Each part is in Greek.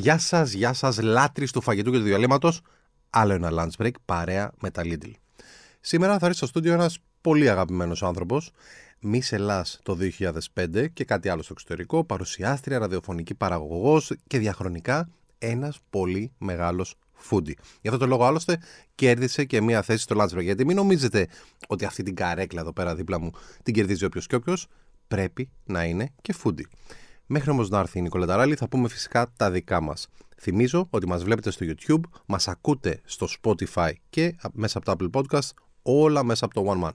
Γεια σας, γεια σας, λάτρε του φαγητού και του διαλύματος. Άλλο ένα lunch break παρέα με τα Lidl. Σήμερα θα έρθει στο στούντιο ένας πολύ αγαπημένος άνθρωπος. Μη Ελλά το 2005 και κάτι άλλο στο εξωτερικό, παρουσιάστρια, ραδιοφωνική παραγωγός και διαχρονικά ένας πολύ μεγάλος φούντι. Γι' αυτό το λόγο άλλωστε κέρδισε και μία θέση στο lunch break. Γιατί μην νομίζετε ότι αυτή την καρέκλα εδώ πέρα δίπλα μου την κερδίζει όποιος και όποιος. Πρέπει να είναι και φούντι. Μέχρι όμως να έρθει η Νικολεταράλη, θα πούμε φυσικά τα δικά μας. Θυμίζω ότι μας βλέπετε στο YouTube, μας ακούτε στο Spotify και μέσα από το Apple Podcast, όλα μέσα από το One Man.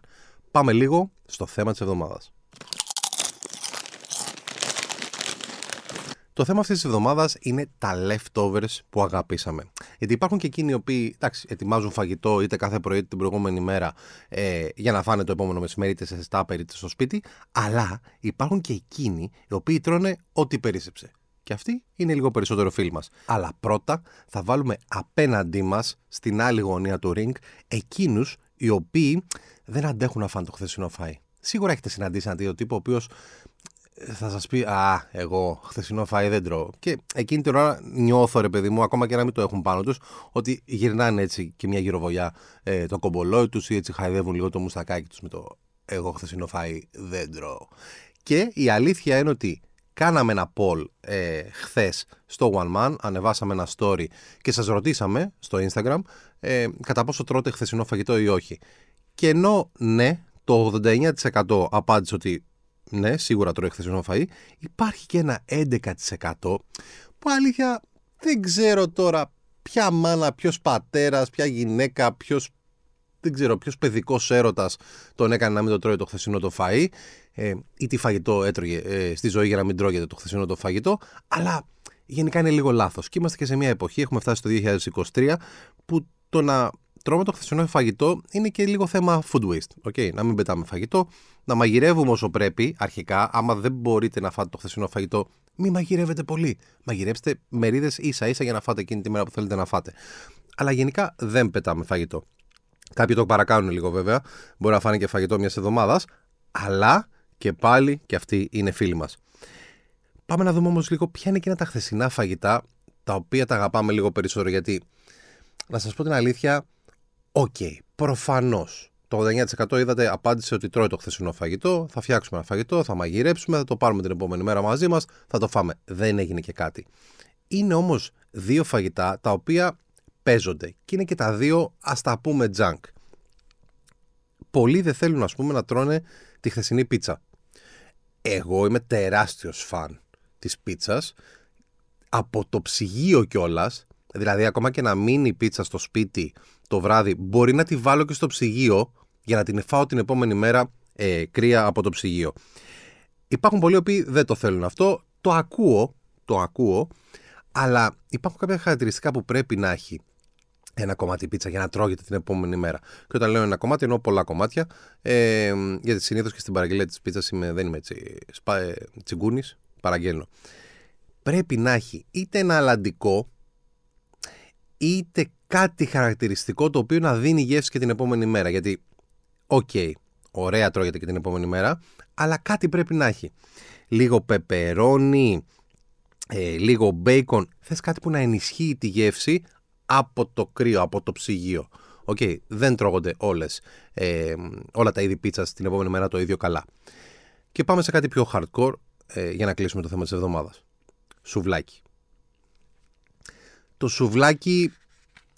Πάμε λίγο στο θέμα της εβδομάδας. Το θέμα αυτής της εβδομάδας είναι τα leftovers που αγαπήσαμε. Γιατί υπάρχουν και εκείνοι οι οποίοι εντάξει, ετοιμάζουν φαγητό είτε κάθε πρωί είτε την προηγούμενη μέρα ε, για να φάνε το επόμενο μεσημέρι είτε σε στάπερ είτε στο σπίτι. Αλλά υπάρχουν και εκείνοι οι οποίοι τρώνε ό,τι περίσσεψε. Και αυτοί είναι λίγο περισσότερο φίλοι μας. Αλλά πρώτα θα βάλουμε απέναντί μας, στην άλλη γωνία του ring, εκείνους οι οποίοι δεν αντέχουν να φάνε το χθεσινό φάι. Σίγουρα έχετε συναντήσει έναν τέτοιο τύπο ο οποίος θα σας πει Α, εγώ χθεσινό φάι δεν τρώω. Και εκείνη την ώρα νιώθω, ρε παιδί μου, ακόμα και να μην το έχουν πάνω τους, ότι γυρνάνε έτσι και μια γυροβολιά ε, το κομπολόι τους ή έτσι χαϊδεύουν λίγο το μουστακάκι τους με το Εγώ χθεσινό φάι δεν τρώω. Και η αλήθεια είναι ότι κάναμε ένα poll ε, χθες στο One Man, ανεβάσαμε ένα story και σας ρωτήσαμε στο Instagram ε, κατά πόσο τρώτε χθεσινό φαγητό ή όχι. Και ενώ ναι, το 89% απάντησε ότι ναι, σίγουρα τρώει χθεσινό φαΐ, υπάρχει και ένα 11% που αλήθεια δεν ξέρω τώρα ποια μάνα, ποιος πατέρας, ποια γυναίκα, ποιος δεν ξέρω, ποιος παιδικός έρωτας τον έκανε να μην το τρώει το χθεσινό το φαΐ ε, ή τι φαγητό έτρωγε ε, στη ζωή για να μην τρώγεται το χθεσινό το φαγητό, αλλά γενικά είναι λίγο λάθος. Και είμαστε και σε μια εποχή, έχουμε φτάσει το 2023, που το να τρώμε το χθεσινό φαγητό είναι και λίγο θέμα food waste. Okay? Να μην πετάμε φαγητό, να μαγειρεύουμε όσο πρέπει αρχικά. Άμα δεν μπορείτε να φάτε το χθεσινό φαγητό, μην μαγειρεύετε πολύ. Μαγειρέψτε μερίδες ίσα ίσα για να φάτε εκείνη τη μέρα που θέλετε να φάτε. Αλλά γενικά δεν πετάμε φαγητό. Κάποιοι το παρακάνουν λίγο βέβαια. Μπορεί να φάνε και φαγητό μιας εβδομάδας. Αλλά και πάλι και αυτοί είναι φίλοι μας. Πάμε να δούμε όμως λίγο ποια είναι εκείνα τα χθεσινά φαγητά τα οποία τα αγαπάμε λίγο περισσότερο. Γιατί να σας πω την αλήθεια, OK, okay, προφανώς. Το 89% είδατε απάντησε ότι τρώει το χθεσινό φαγητό, θα φτιάξουμε ένα φαγητό, θα μαγειρέψουμε, θα το πάρουμε την επόμενη μέρα μαζί μας, θα το φάμε. Δεν έγινε και κάτι. Είναι όμως δύο φαγητά τα οποία παίζονται και είναι και τα δύο ας τα πούμε junk. Πολλοί δεν θέλουν ας πούμε να τρώνε τη χθεσινή πίτσα. Εγώ είμαι τεράστιος φαν της πίτσας από το ψυγείο κιόλας. Δηλαδή, ακόμα και να μείνει η πίτσα στο σπίτι το βράδυ, μπορεί να τη βάλω και στο ψυγείο για να την φάω την επόμενη μέρα ε, κρύα από το ψυγείο. Υπάρχουν πολλοί οποίοι δεν το θέλουν αυτό. Το ακούω, το ακούω, αλλά υπάρχουν κάποια χαρακτηριστικά που πρέπει να έχει ένα κομμάτι πίτσα για να τρώγεται την επόμενη μέρα. Και όταν λέω ένα κομμάτι, εννοώ πολλά κομμάτια. Ε, γιατί συνήθως και στην παραγγελία της πίτσας δεν είμαι έτσι σπα, ε, τσιγκούνης, παραγγέλνω. Πρέπει να έχει είτε ένα αλαντικό, είτε κάτι χαρακτηριστικό το οποίο να δίνει γεύση και την επόμενη μέρα. Γιατί, OK, okay, ωραία τρώγεται και την επόμενη μέρα, αλλά κάτι πρέπει να έχει. Λίγο πεπερόνι, ε, λίγο μπέικον. Θες κάτι που να ενισχύει τη γεύση από το κρύο, από το ψυγείο. OK, okay, δεν τρώγονται όλες, ε, όλα τα είδη πίτσας την επόμενη μέρα το ίδιο καλά. Και πάμε σε κάτι πιο hardcore ε, για να κλείσουμε το θέμα της εβδομάδας. Σουβλάκι. Το σουβλάκι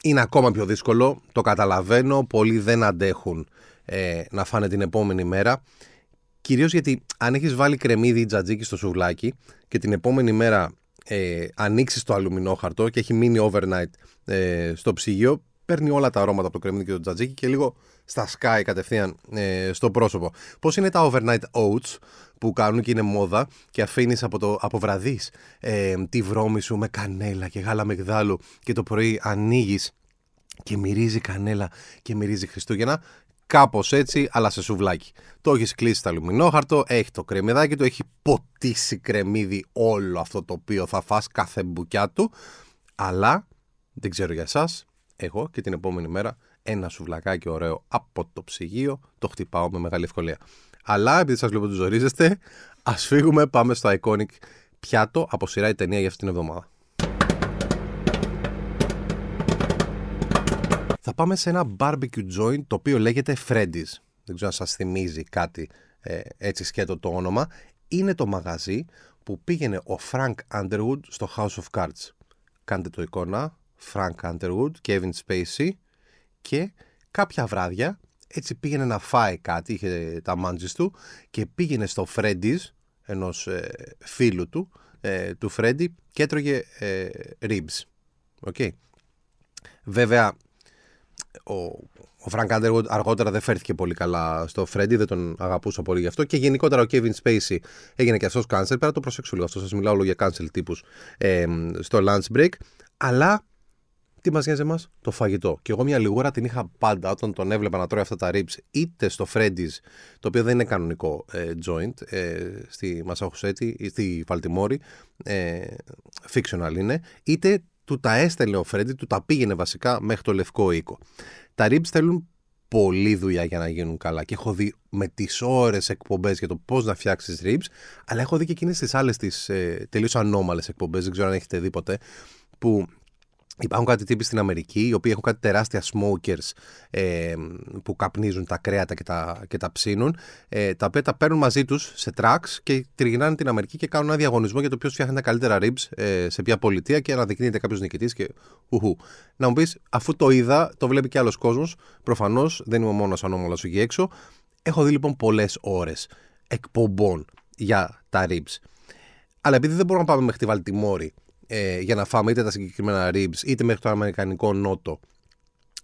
είναι ακόμα πιο δύσκολο, το καταλαβαίνω, πολλοί δεν αντέχουν ε, να φάνε την επόμενη μέρα. Κυρίως γιατί αν έχεις βάλει κρεμμύδι ή τζατζίκι στο σουβλάκι και την επόμενη μέρα ε, ανοίξεις το αλουμινόχαρτο και έχει μείνει overnight ε, στο ψυγείο, παίρνει όλα τα αρώματα από το κρεμμύδι και το τζατζίκι και λίγο στα sky κατευθείαν ε, στο πρόσωπο. Πώς είναι τα overnight oats; Που κάνουν και είναι μόδα και αφήνεις από, το, από βραδείς ε, τη βρώμη σου με κανέλα και γάλα μεγδάλου και το πρωί ανοίγεις και μυρίζει κανέλα και μυρίζει Χριστούγεννα. Κάπως έτσι, αλλά σε σουβλάκι. Το έχεις κλείσει στα αλουμινόχαρτο, έχει το κρεμμυδάκι του, έχει ποτίσει κρεμμύδι όλο αυτό το οποίο θα φας κάθε μπουκιά του. Αλλά δεν ξέρω για εσάς, εγώ και την επόμενη μέρα ένα σουβλακάκι ωραίο από το ψυγείο το χτυπάω με μεγάλη ευκολία. Αλλά επειδή σας βλέπω ότι ζορίζεστε, ας φύγουμε, πάμε στο iconic πιάτο από σειρά η ταινία για αυτήν την εβδομάδα. Θα πάμε σε ένα barbecue joint το οποίο λέγεται Freddy's. Δεν ξέρω αν σας θυμίζει κάτι ε, έτσι σκέτο το όνομα. Είναι το μαγαζί που πήγαινε ο Frank Underwood στο House of Cards. Κάντε το εικόνα, Frank Underwood, Kevin Spacey και κάποια βράδια έτσι πήγαινε να φάει κάτι, είχε τα μάντζες του και πήγαινε στο Freddy's ενός ε, φίλου του, ε, του Φρέντι και έτρωγε ε, ribs. Okay. Βέβαια, ο, ο Frank Underwood αργότερα δεν φέρθηκε πολύ καλά στο Φρέντι, δεν τον αγαπούσα πολύ γι' αυτό. Και γενικότερα ο Kevin Spacey έγινε και αυτός cancel. Πέρα το προσέξω λίγο αυτό, σας μιλάω όλο για cancel τύπους ε, στο lunch break. Αλλά τι μας νοιάζει εμάς, το φαγητό. Και εγώ μια λιγούρα την είχα πάντα όταν τον έβλεπα να τρώει αυτά τα ribs, είτε στο Freddy's, το οποίο δεν είναι κανονικό ε, joint, ε, στη Μασαχουσέτη ή στη Βαλτιμόρη, ε, fictional είναι, είτε του τα έστελνε ο Freddy, του τα πήγαινε βασικά μέχρι το λευκό οίκο. Τα ribs θέλουν πολλή δουλειά για να γίνουν καλά και έχω δει με τις ώρες εκπομπές για το πώς να φτιάξεις ribs, αλλά έχω δει και εκείνες τις άλλες τις ε, τελείως ανώμαλες εκπομπές, δεν ξέρω αν έχετε δει ποτέ, που Υπάρχουν κάτι τύποι στην Αμερική, οι οποίοι έχουν κάτι τεράστια smokers ε, που καπνίζουν τα κρέατα και τα, και τα ψήνουν, ε, τα οποία τα παίρνουν μαζί τους σε tracks και τριγυρνάνε την Αμερική και κάνουν ένα διαγωνισμό για το ποιος φτιάχνει τα καλύτερα ribs ε, σε ποια πολιτεία και αναδεικνύεται κάποιος νικητής και ουχου. Να μου πεις, αφού το είδα, το βλέπει και άλλος κόσμος, προφανώς δεν είμαι μόνος ανώμαλος εκεί έξω. Έχω δει λοιπόν πολλές ώρες εκπομπών για τα ribs. Αλλά επειδή δεν μπορούμε να πάμε μέχρι τη Βαλτιμόρη ε, για να φάμε είτε τα συγκεκριμένα ribs είτε μέχρι το αμερικανικό νότο.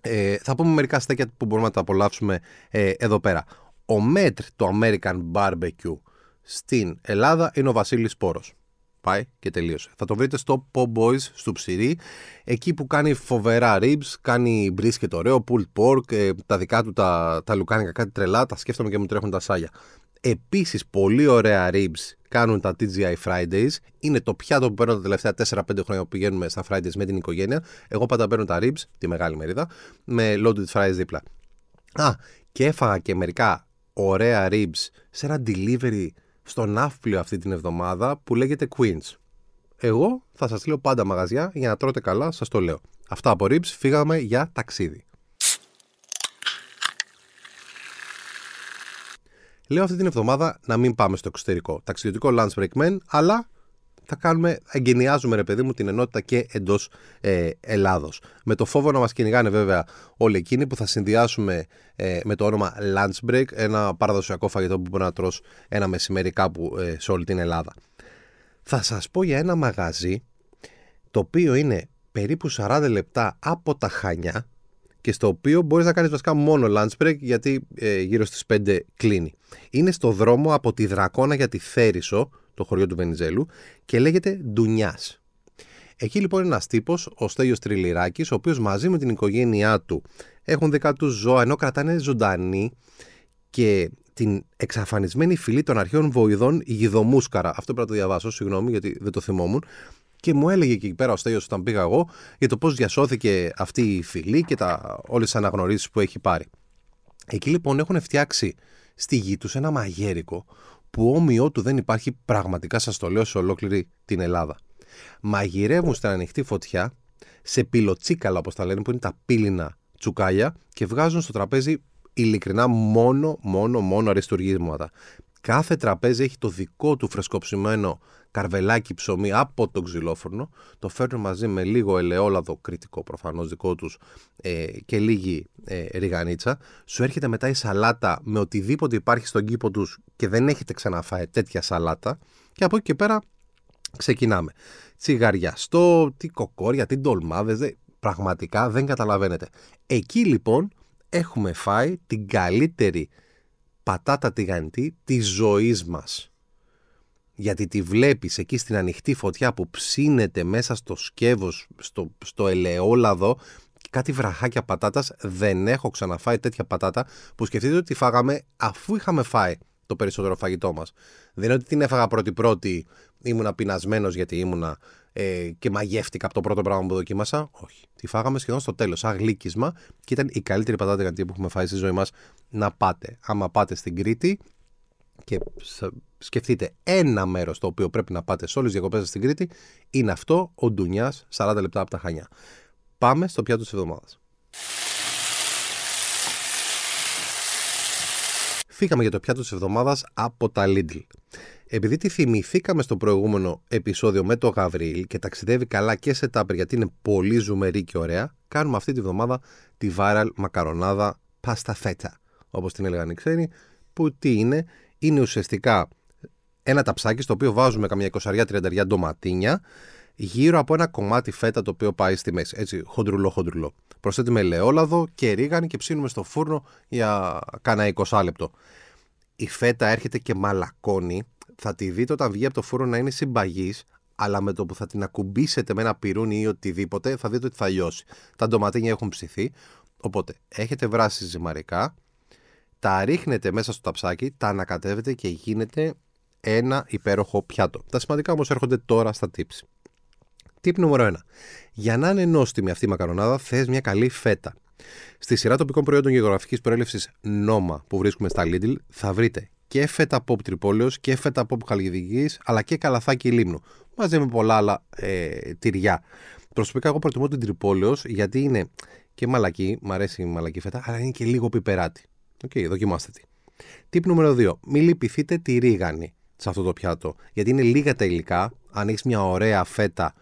Ε, θα πούμε μερικά στέκια που μπορούμε να τα απολαύσουμε ε, εδώ πέρα. Ο μέτρ το American Barbecue στην Ελλάδα είναι ο Βασίλης Πόρος. Πάει και τελείωσε. Θα το βρείτε στο Pop Boys στο Ψηρή, εκεί που κάνει φοβερά ribs, κάνει brisket ωραίο, pulled pork, ε, τα δικά του τα, τα λουκάνικα κάτι τρελά, τα σκέφτομαι και μου τρέχουν τα σάλια. Επίσης πολύ ωραία ribs κάνουν τα TGI Fridays. Είναι το πιάτο που παίρνω τα τελευταία 4-5 χρόνια που πηγαίνουμε στα Fridays με την οικογένεια. Εγώ πάντα παίρνω τα ribs, τη μεγάλη μερίδα, με loaded fries δίπλα. Α, και έφαγα και μερικά ωραία ribs σε ένα delivery στο ναύπλιο αυτή την εβδομάδα που λέγεται Queens. Εγώ θα σας λέω πάντα μαγαζιά για να τρώτε καλά, σας το λέω. Αυτά από ribs, φύγαμε για ταξίδι. Λέω αυτή την εβδομάδα να μην πάμε στο εξωτερικό. Ταξιδιωτικό lunch break men, αλλά θα κάνουμε, εγκαινιάζουμε ρε παιδί μου την ενότητα και εντός ε, Ελλάδος. Με το φόβο να μας κυνηγάνε βέβαια όλοι εκείνοι που θα συνδυάσουμε ε, με το όνομα lunch break, ένα παραδοσιακό φαγητό που μπορεί να τρως ένα μεσημέρι κάπου ε, σε όλη την Ελλάδα. Θα σας πω για ένα μαγαζί το οποίο είναι περίπου 40 λεπτά από τα Χανιά και στο οποίο μπορείς να κάνεις βασικά μόνο lunch break γιατί ε, γύρω στις 5 κλείνει. Είναι στο δρόμο από τη Δρακόνα για τη Θέρισο, το χωριό του Βενιζέλου και λέγεται Ντουνιάς. Εκεί λοιπόν είναι ένας τύπος, ο Στέλιος Τριλιράκης, ο οποίος μαζί με την οικογένειά του έχουν δικά τους ζώα ενώ κρατάνε ζωντανή και την εξαφανισμένη φυλή των αρχαίων βοηδών Γιδομούσκαρα. Αυτό πρέπει να το διαβάσω, συγγνώμη γιατί δεν το θυμόμουν και μου έλεγε εκεί πέρα ο Στέλιος όταν πήγα εγώ για το πώς διασώθηκε αυτή η φυλή και τα, όλες τις αναγνωρίσεις που έχει πάρει. Εκεί λοιπόν έχουν φτιάξει στη γη τους ένα μαγέρικο που όμοιό του δεν υπάρχει πραγματικά σας το λέω σε ολόκληρη την Ελλάδα. Μαγειρεύουν στην ανοιχτή φωτιά σε πυλοτσίκαλα όπως τα λένε που είναι τα πύληνα τσουκάλια και βγάζουν στο τραπέζι ειλικρινά μόνο, μόνο, μόνο αριστουργίσματα. Κάθε τραπέζι έχει το δικό του φρεσκοψημένο καρβελάκι ψωμί από το ξυλόφουρνο, το φέρνουν μαζί με λίγο ελαιόλαδο, κριτικό προφανώς δικό τους, ε, και λίγη ε, ριγανίτσα. Σου έρχεται μετά η σαλάτα με οτιδήποτε υπάρχει στον κήπο τους και δεν έχετε ξαναφάει τέτοια σαλάτα και από εκεί και πέρα ξεκινάμε. Τσιγαριαστό, τι κοκόρια, τι ντολμάδες, πραγματικά δεν καταλαβαίνετε. Εκεί λοιπόν έχουμε φάει την καλύτερη πατάτα τηγανιτή της ζωής μας γιατί τη βλέπεις εκεί στην ανοιχτή φωτιά που ψήνεται μέσα στο σκεύος, στο, στο ελαιόλαδο κάτι βραχάκια πατάτας, δεν έχω ξαναφάει τέτοια πατάτα που σκεφτείτε ότι τη φάγαμε αφού είχαμε φάει το περισσότερο φαγητό μας. Δεν είναι ότι την έφαγα πρώτη-πρώτη, ήμουνα πεινασμένος γιατί ήμουνα ε, και μαγεύτηκα από το πρώτο πράγμα που δοκίμασα. Όχι. Τη φάγαμε σχεδόν στο τέλος, σαν γλύκισμα και ήταν η καλύτερη πατάτα που έχουμε φάει στη ζωή μας να πάτε. Άμα πάτε στην Κρήτη, και σκεφτείτε ένα μέρος το οποίο πρέπει να πάτε σε όλες τις διακοπές στην Κρήτη, είναι αυτό ο Ντουνιάς 40 λεπτά από τα Χανιά. Πάμε στο πιάτο της εβδομάδας. Φύγαμε για το πιάτο της εβδομάδας από τα Lidl. Επειδή τη θυμηθήκαμε στο προηγούμενο επεισόδιο με το Γαβριήλ και ταξιδεύει καλά και σε τάπερ γιατί είναι πολύ ζουμερή και ωραία, κάνουμε αυτή τη βδομάδα τη viral μακαρονάδα pasta feta, όπως την έλεγαν οι ξένοι, που τι είναι, είναι ουσιαστικά ένα ταψάκι στο οποίο βάζουμε καμιά 20-30 ντοματίνια γύρω από ένα κομμάτι φέτα το οποίο πάει στη μέση. Έτσι, χοντρουλό, χοντρουλό. Προσθέτουμε ελαιόλαδο και ρίγανη και ψήνουμε στο φούρνο για κάνα 20 λεπτό. Η φέτα έρχεται και μαλακώνει. Θα τη δείτε όταν βγει από το φούρνο να είναι συμπαγής, αλλά με το που θα την ακουμπήσετε με ένα πυρούνι ή οτιδήποτε, θα δείτε ότι θα λιώσει. Τα ντοματίνια έχουν ψηθεί. Οπότε, έχετε βράσει ζυμαρικά, τα ρίχνετε μέσα στο ταψάκι, τα ανακατεύετε και γίνεται ένα υπέροχο πιάτο. Τα σημαντικά όμως έρχονται τώρα στα tips. Tip νούμερο 1. Για να είναι νόστιμη αυτή η μακαρονάδα, θες μια καλή φέτα. Στη σειρά τοπικών προϊόντων γεωγραφικής προέλευσης Νόμα που βρίσκουμε στα Lidl, θα βρείτε και φέτα pop τρυπόλεω και φέτα pop χαλκιδικής, αλλά και καλαθάκι λίμνου. Μαζί με πολλά άλλα ε, τυριά. Προσωπικά, εγώ προτιμώ την Τριπόλεως γιατί είναι και μαλακή, μου αρέσει η μαλακή φέτα, αλλά είναι και λίγο πιπεράτη. OK, okay, δοκιμάστε τη. Tip νούμερο 2. Μην λυπηθείτε τη ρίγανη σε αυτό το πιάτο. Γιατί είναι λίγα τα υλικά. Αν έχεις μια ωραία φέτα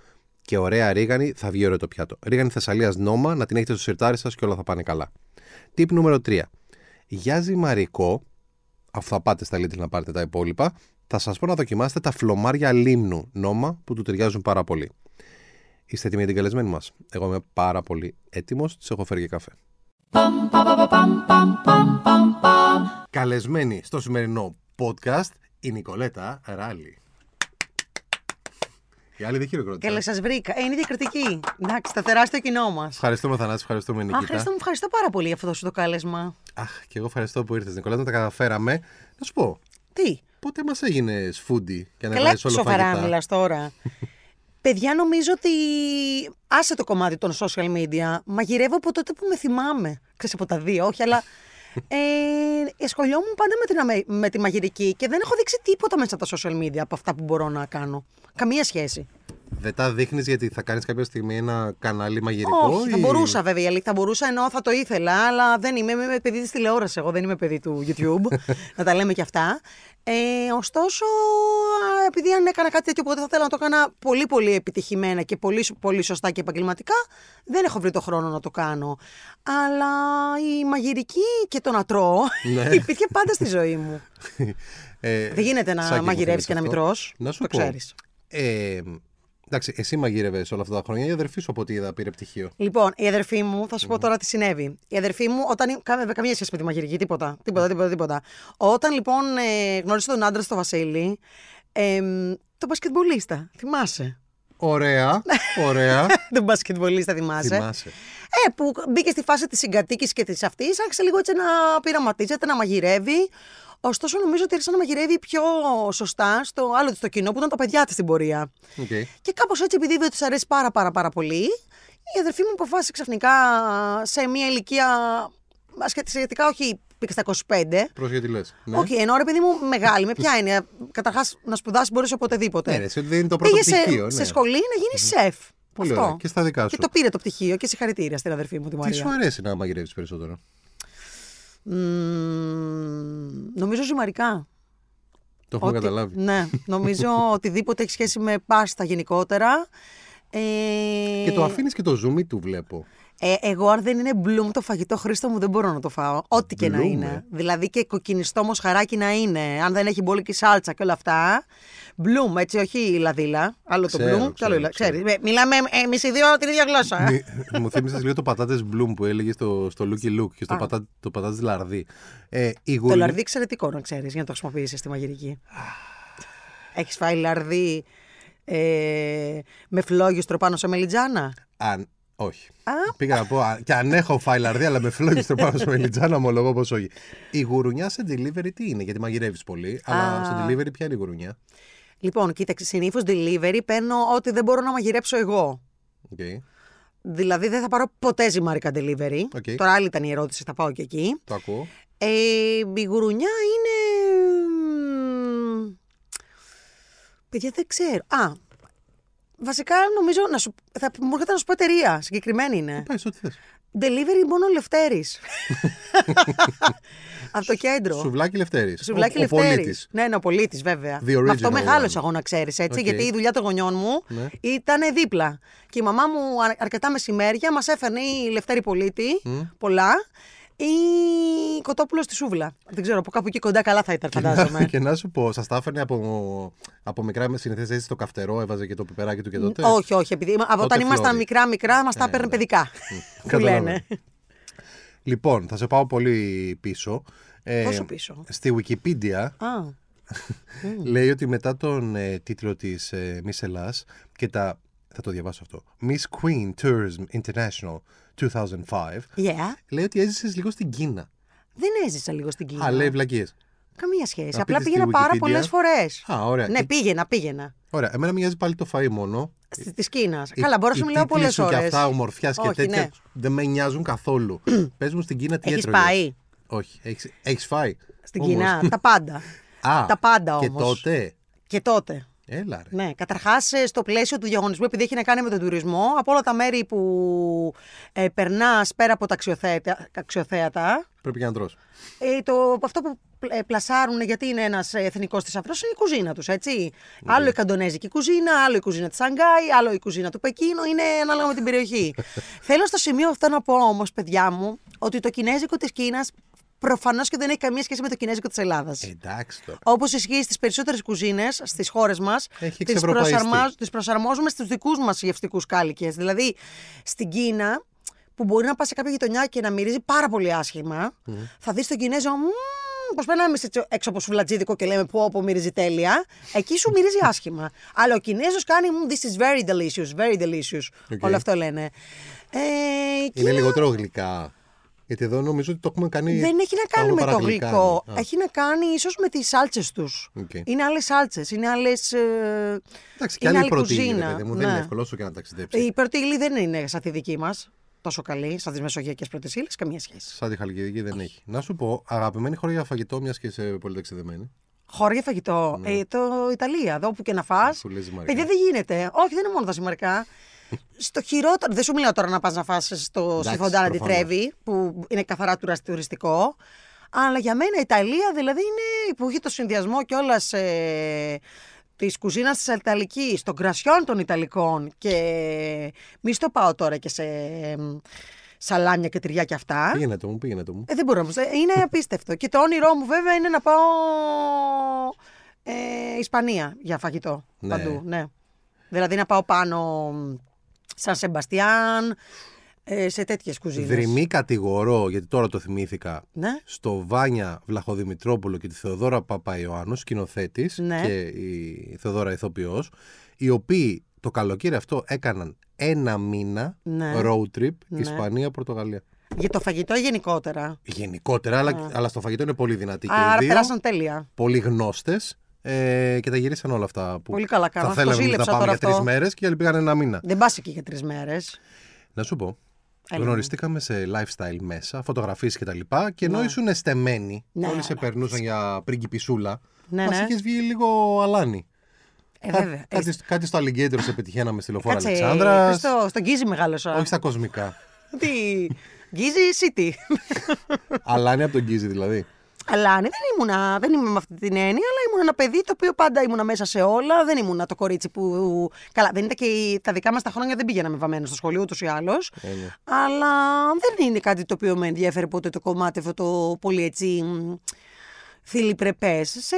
και ωραία ρίγανη, θα βγει ωραίο το πιάτο. Ρίγανη Θεσσαλίας νόμα, να την έχετε στο σιρτάρι σας και όλα θα πάνε καλά. Tip νούμερο 3. Για ζυμαρικό, αφού θα πάτε στα Lidl να πάρετε τα υπόλοιπα, θα σας πω να δοκιμάσετε τα φλωμάρια λίμνου νόμα που του ταιριάζουν πάρα πολύ. Είστε έτοιμοι για την καλεσμένη μας; Εγώ είμαι πάρα πολύ έτοιμος, της έχω φέρει και καφέ. Καλεσμένη στο σημερινό podcast η Νικολέτα Ράλη. Η άλλη δεν χειροκρότησε. Καλά, σας βρήκα. Ε, είναι διακριτική. Εντάξει, στα τεράστιο κοινό μας. Ευχαριστούμε, Θανάση, ευχαριστούμε, Νικήτα. Αχ, ευχαριστώ, ευχαριστώ πάρα πολύ για αυτό το κάλεσμα. Αχ, και εγώ ευχαριστώ που ήρθες, Νικολέτα, τα καταφέραμε. Να σου πω. Τι; Πότε μας έγινε φούντι και να Καλά, βάλεις όλο σοβαρά φαγητά; μιλάς τώρα. Παιδιά, νομίζω ότι άσε το κομμάτι των social media. Μαγειρεύω από τότε που με θυμάμαι. Ξέρεις από τα δύο, όχι, αλλά ε, ασχολιόμουν πάντα με, την, αμε- με τη μαγειρική και δεν έχω δείξει τίποτα μέσα από τα social media από αυτά που μπορώ να κάνω. Καμία σχέση. Δεν τα δείχνεις γιατί θα κάνεις κάποια στιγμή ένα κανάλι μαγειρικό. Όχι, θα ή- μπορούσα βέβαια. η αλήθεια, Θα μπορούσα ενώ θα το ήθελα, αλλά δεν είμαι. Είμαι παιδί της τηλεόρασης. Εγώ δεν είμαι παιδί του YouTube. να τα λέμε και αυτά. Ε, ωστόσο, α, επειδή αν έκανα κάτι τέτοιο, οπότε θα ήθελα να το έκανα πολύ πολύ επιτυχημένα και πολύ, πολύ σωστά και επαγγελματικά, δεν έχω βρει το χρόνο να το κάνω. Αλλά η μαγειρική και το να τρώω Ναι. υπήρχε πάντα στη ζωή μου. Ε, δεν γίνεται να σαν και μαγειρεύεις και να αυτό. μην τρως. Να σου το πω. ξέρεις. Ε, εντάξει, εσύ μαγείρευες όλα αυτά τα χρόνια. Η αδερφή σου από ό,τι είδα πήρε πτυχίο. Λοιπόν, η αδερφή μου, θα σου πω τώρα τι συνέβη. Η αδερφή μου, όταν. ή- Κάμε, καμία σχέση με τη μαγειρική, τίποτα. Τίποτα, τίποτα, τίποτα. Όταν λοιπόν ε, γνώρισε τον άντρα στο Βασίλη, ε, τον μπασκετμπολίστα, θυμάσαι; Ωραία, ωραία. τον μπασκετμπολίστα, θυμάσαι; Θυμάσαι. Ε, που μπήκε στη φάση της συγκατοίκησης και της αυτής, άρχισε λίγο έτσι να πειραματίζεται, να μαγειρεύει. Ωστόσο, νομίζω ότι άρχισε να μαγειρεύει πιο σωστά στο άλλο τη το κοινό που ήταν τα παιδιά της στην πορεία. Οκ. Και κάπως έτσι, επειδή δεν τη αρέσει πάρα πάρα πάρα πολύ, η αδερφή μου αποφάσισε ξαφνικά σε μια ηλικία. Σχετικά όχι πήγε στα 25. Προς γιατί λες. Ναι. Όχι, ενώ ρε παιδί μου μεγάλη, με ποια έννοια. Καταρχάς να σπουδάσεις μπορείς οποτεδήποτε. Ναι, ρε, εσύ ότι δεν είναι το πρώτο Πήγε σε, πτυχίο. ναι. σε σχολή να γίνεις σεφ. Πολύ Αυτό. ωραία. Και στα δικά Και σου. το πήρε το πτυχίο και συγχαρητήρια στην αδερφή μου τη Τι Μαρία. σου αρέσει να μαγειρεύεις περισσότερο; Μμμ, νομίζω ζυμαρικά. Το έχουμε Ότι- καταλάβει. Ναι, νομίζω οτιδήποτε έχει σχέση με πάστα γενικότερα. Ε, Και το αφήνεις και το zoom του βλέπω. Ε, εγώ, αν δεν είναι μπλουμ το φαγητό, Χρήστο μου, δεν μπορώ να το φάω. Ό,τι και να Μπλουμ, είναι. ε. Δηλαδή και κοκκινιστό μοσχαράκι να είναι. Αν δεν έχει μπόλικη σάλτσα και όλα αυτά. Μπλουμ, έτσι, όχι η λαδίλα. Άλλο το Ξέρω, μπλουμ και ξέρω, άλλο η λα- ξέρω. Ξέρεις, ε, μιλάμε εμείς οι δύο την ίδια γλώσσα. Μη- Μου θύμισες λίγο το πατάτες Bloom που έλεγες στο, στο Looky Look και στο Α. πατά, το πατάτες Λαρδί. Ε, η το γουρνι- λαρδί εξαιρετικό να ξέρεις για να το χρησιμοποιήσεις στη μαγειρική. έχεις φάει λαρδί ε, με φλόγιστρο πάνω σε μελιτζάνα; Αν, όχι. Α. Πήγα να πω, α, και αν έχω φάει λαρδί, αλλά με φλόγιστρο πάνω στο μελιτζάνα, ομολογώ πως όχι. Η γουρουνιά σε delivery τι είναι, γιατί μαγειρεύεις πολύ, αλλά Α. στο delivery ποια είναι η γουρουνιά; Λοιπόν, κοίταξε, συνήθως delivery παίρνω ό,τι δεν μπορώ να μαγειρέψω εγώ. Okay. Δηλαδή δεν θα πάρω ποτέ ζυμάρικα delivery. OK. Τώρα άλλη ήταν η ερώτηση, θα πάω και εκεί. Το ακούω. Ε, η γουρουνιά είναι. μ, Παιδιά δεν ξέρω. Α, βασικά νομίζω να σου. Θα μου έρχεται να σου πω εταιρεία. Συγκεκριμένη είναι. Πες ό,τι θες. Delivery μόνο Λευτέρης. Από το κέντρο. Σουβλάκι Λευτέρης. Σουβλάκι ο, Λευτέρης. Ο πολίτης. Ναι, ναι, ο πολίτης, βέβαια. The Με αυτό original μεγάλωσα one. εγώ να ξέρεις έτσι. Οκ. Γιατί η δουλειά των γονιών μου Ναι. ήταν δίπλα. Και η μαμά μου α- αρκετά μεσημέρια μας έφερνε η Λευτέρη Πολίτη, πολλά, ή κοτόπουλος στη σούβλα. Δεν ξέρω, από κάπου εκεί κοντά καλά θα ήταν, φαντάζομαι. και να σου πω, σας τα έφερνε από, από μικρά με συνηθές έτσι στο καυτερό, έβαζε και το πιπεράκι του και τότε. όχι, όχι. Επειδή, από όταν Τότε ήμασταν φλόρι. μικρά-μικρά, μας τα Ε, έπαιρνε ναι. παιδικά. Που Καταλαβαίνω. λένε. Λοιπόν, θα σε πάω πολύ πίσω. Ε, Πόσο πίσω; Στη Wikipedia Α, λέει ότι μετά τον ε, τίτλο της ε, Miss Ελλάς και τα... Θα το διαβάσω αυτό. Miss Queen Tourism International 2005 yeah. λέει ότι έζησες λίγο στην Κίνα. Δεν έζησα λίγο στην Κίνα. Α, λέει βλακίες. Καμία σχέση. Να Απλά πείτε πήγαινα στη πάρα Wikipedia. πολλές φορές. Α, ωραία. Ναι, Και- πήγαινα, πήγαινα. Ωραία. Εμένα μοιάζει πάλι το φαΐ μόνο. Της Κίνας. Οι- Καλά, μπορώ να οι σου μιλάω τίτλοι πολλές σου Και ώρες. αυτά ομορφιάς και Όχι, τέτοια ναι. δεν με νοιάζουν καθόλου. Πες μου στην Κίνα τι Έχεις έτρωγες. πάει Όχι. Έχεις, έχεις φάει. στην Όμως. Κίνα. Τα πάντα. Α, τα πάντα Και όμως. τότε; Και τότε. Έλα ρε. Ναι, καταρχάς στο πλαίσιο του διαγωνισμού, επειδή έχει να κάνει με τον τουρισμό, από όλα τα μέρη που ε, περνάς πέρα από τα αξιοθέατα, αξιοθέατα Πρέπει και να τρως. ε, το, αυτό που ε, πλασάρουν, γιατί είναι ένας εθνικός θησαυρό, είναι η κουζίνα τους, έτσι. Άλλο η καντονέζικη κουζίνα, άλλο η κουζίνα της Σανγκάη, άλλο η κουζίνα του Πεκίνου, είναι ανάλογα με την περιοχή. Θέλω στο σημείο αυτό να πω όμως, παιδιά μου, ότι το κινέζικο της Κίνας προφανώς και δεν έχει καμία σχέση με το κινέζικο της Ελλάδας. Εντάξει τώρα. Όπως ισχύει στις περισσότερες κουζίνες στις χώρες μας, Έχει τις εξευρωπαϊστεί. προσαρμόζουμε στους δικούς μας γευστικούς κάλικες. Δηλαδή, στην Κίνα, που μπορεί να πας σε κάποια γειτονιά και να μυρίζει πάρα πολύ άσχημα, θα δεις τον Κινέζο. Πώς περνάμε εμείς έξω από σουβλατζίδικο και λέμε πω, πω μυρίζει τέλεια. Εκεί σου μυρίζει άσχημα. Αλλά ο Κινέζος κάνει «Μμ, This is very delicious, very delicious. OK. Όλο αυτό λένε. Ε, η Είναι λιγότερο γλυκά. Γιατί εδώ νομίζω ότι το έχουμε κάνει. δεν έχει να κάνει άλλο με το παραγλυκά γλυκό. είναι. Α, Έχει να κάνει ίσως με τις σάλτσες τους. Οκ. Είναι άλλες σάλτσες. Είναι άλλες. Ε... Εντάξει, και είναι άλλη πρώτη κουζίνα. ύλη, παιδί μου. Δεν Ναι. είναι εύκολο όσο και να ταξιδέψει. Η πρώτη ύλη δεν είναι σαν τη δική μας. Τόσο καλή, σαν τις μεσογειακές πρώτες ύλες. Καμία σχέση. Σαν τη Χαλκιδική δεν έχει. Να σου πω, αγαπημένη χώρα για φαγητό, μιας και είσαι πολύ ταξιδεμένη. Χώρα για φαγητό. Ε, το Ιταλία, εδώ που και να φά. Σου λέει ζυμαρικά. Παιδιά δεν γίνεται. Όχι, δεν είναι μόνο τα ζυμαρικά. Στο χειρότερο. Δεν σου μιλάω τώρα να πας να φας στο Εντάξει, Σιφοντάνα τη προφανώς. Τρέβη, που είναι καθαρά τουρασ- τουριστικό. Αλλά για μένα η Ιταλία δηλαδή είναι που έχει το συνδυασμό κιόλας ε, της κουζίνας της Ιταλικής, των κρασιών των Ιταλικών. Και μη στο πάω τώρα και σε ε, σαλάμια και τυριά και αυτά. Πήγαινε το μου, πήγαινε το μου. Ε, δεν μπορώ όμως. Ε, Είναι απίστευτο. Και το όνειρό μου βέβαια είναι να πάω ε, Ισπανία για φαγητό. Ναι. Παντού, ναι. Δηλαδή να πάω πάνω σαν Σεμπαστιάν, ε, σε τέτοιες κουζίνες. Δρυμή κατηγορώ, γιατί τώρα το θυμήθηκα, Ναι. στο Βάνια Βλαχοδημητρόπουλο και τη Θεοδόρα Παπαϊωάννου, σκηνοθέτης Ναι. και η Θεοδόρα ηθοποιός, οι οποίοι το καλοκαίρι αυτό έκαναν ένα μήνα Ναι. road trip Ναι. Ισπανία-Πορτογαλία. Για το φαγητό γενικότερα; Γενικότερα, αλλά, αλλά στο φαγητό είναι πολύ δυνατή και Άρα οι δύο. περάσαν τέλεια. Πολύ γνώστες ε, και τα γυρίσαν όλα αυτά που Πολύ καλά θα κάναν. Το θέλαμε εμείς να ζήλεψα πάμε τώρα για τρεις αυτό. μέρες και άλλοι πήγαν ένα μήνα. Δεν πας εκεί για τρεις μέρες. Να σου πω. Έλα. Γνωριστήκαμε σε lifestyle μέσα, φωτογραφίες και τα λοιπά και ενώ ήσουν στεμένοι, Ναι, όλοι σε περνούσαν για πριγκιπισούλα, Ναι, μας ναι. είχες βγει λίγο αλάνι. Ε, Κά- βέβαια. Κάτι, κάτι στο Alligator σε πετυχαίναμε στη λεωφόρα Κάτσε, Αλεξάνδρας, στο, στον Γκίζι μεγάλωσα. όχι στα κοσμικά. Τι, Γκίζι City; αλάνι από τον Γκίζη δηλαδή. Αλλά ναι, δεν ήμουνα, δεν είμαι με αυτή την έννοια, αλλά ήμουν ένα παιδί το οποίο πάντα ήμουνα μέσα σε όλα. Δεν ήμουνα το κορίτσι που. Καλά, δεν ήταν και οι- τα δικά μας τα χρόνια δεν πήγαιναμε βαμμένο στο σχολείο ούτως ή άλλως. Ε, ναι. Αλλά δεν είναι κάτι το οποίο με ενδιαφέρει ποτέ το κομμάτι αυτό το πολύ έτσι. μ, θηλυπρεπές. Σε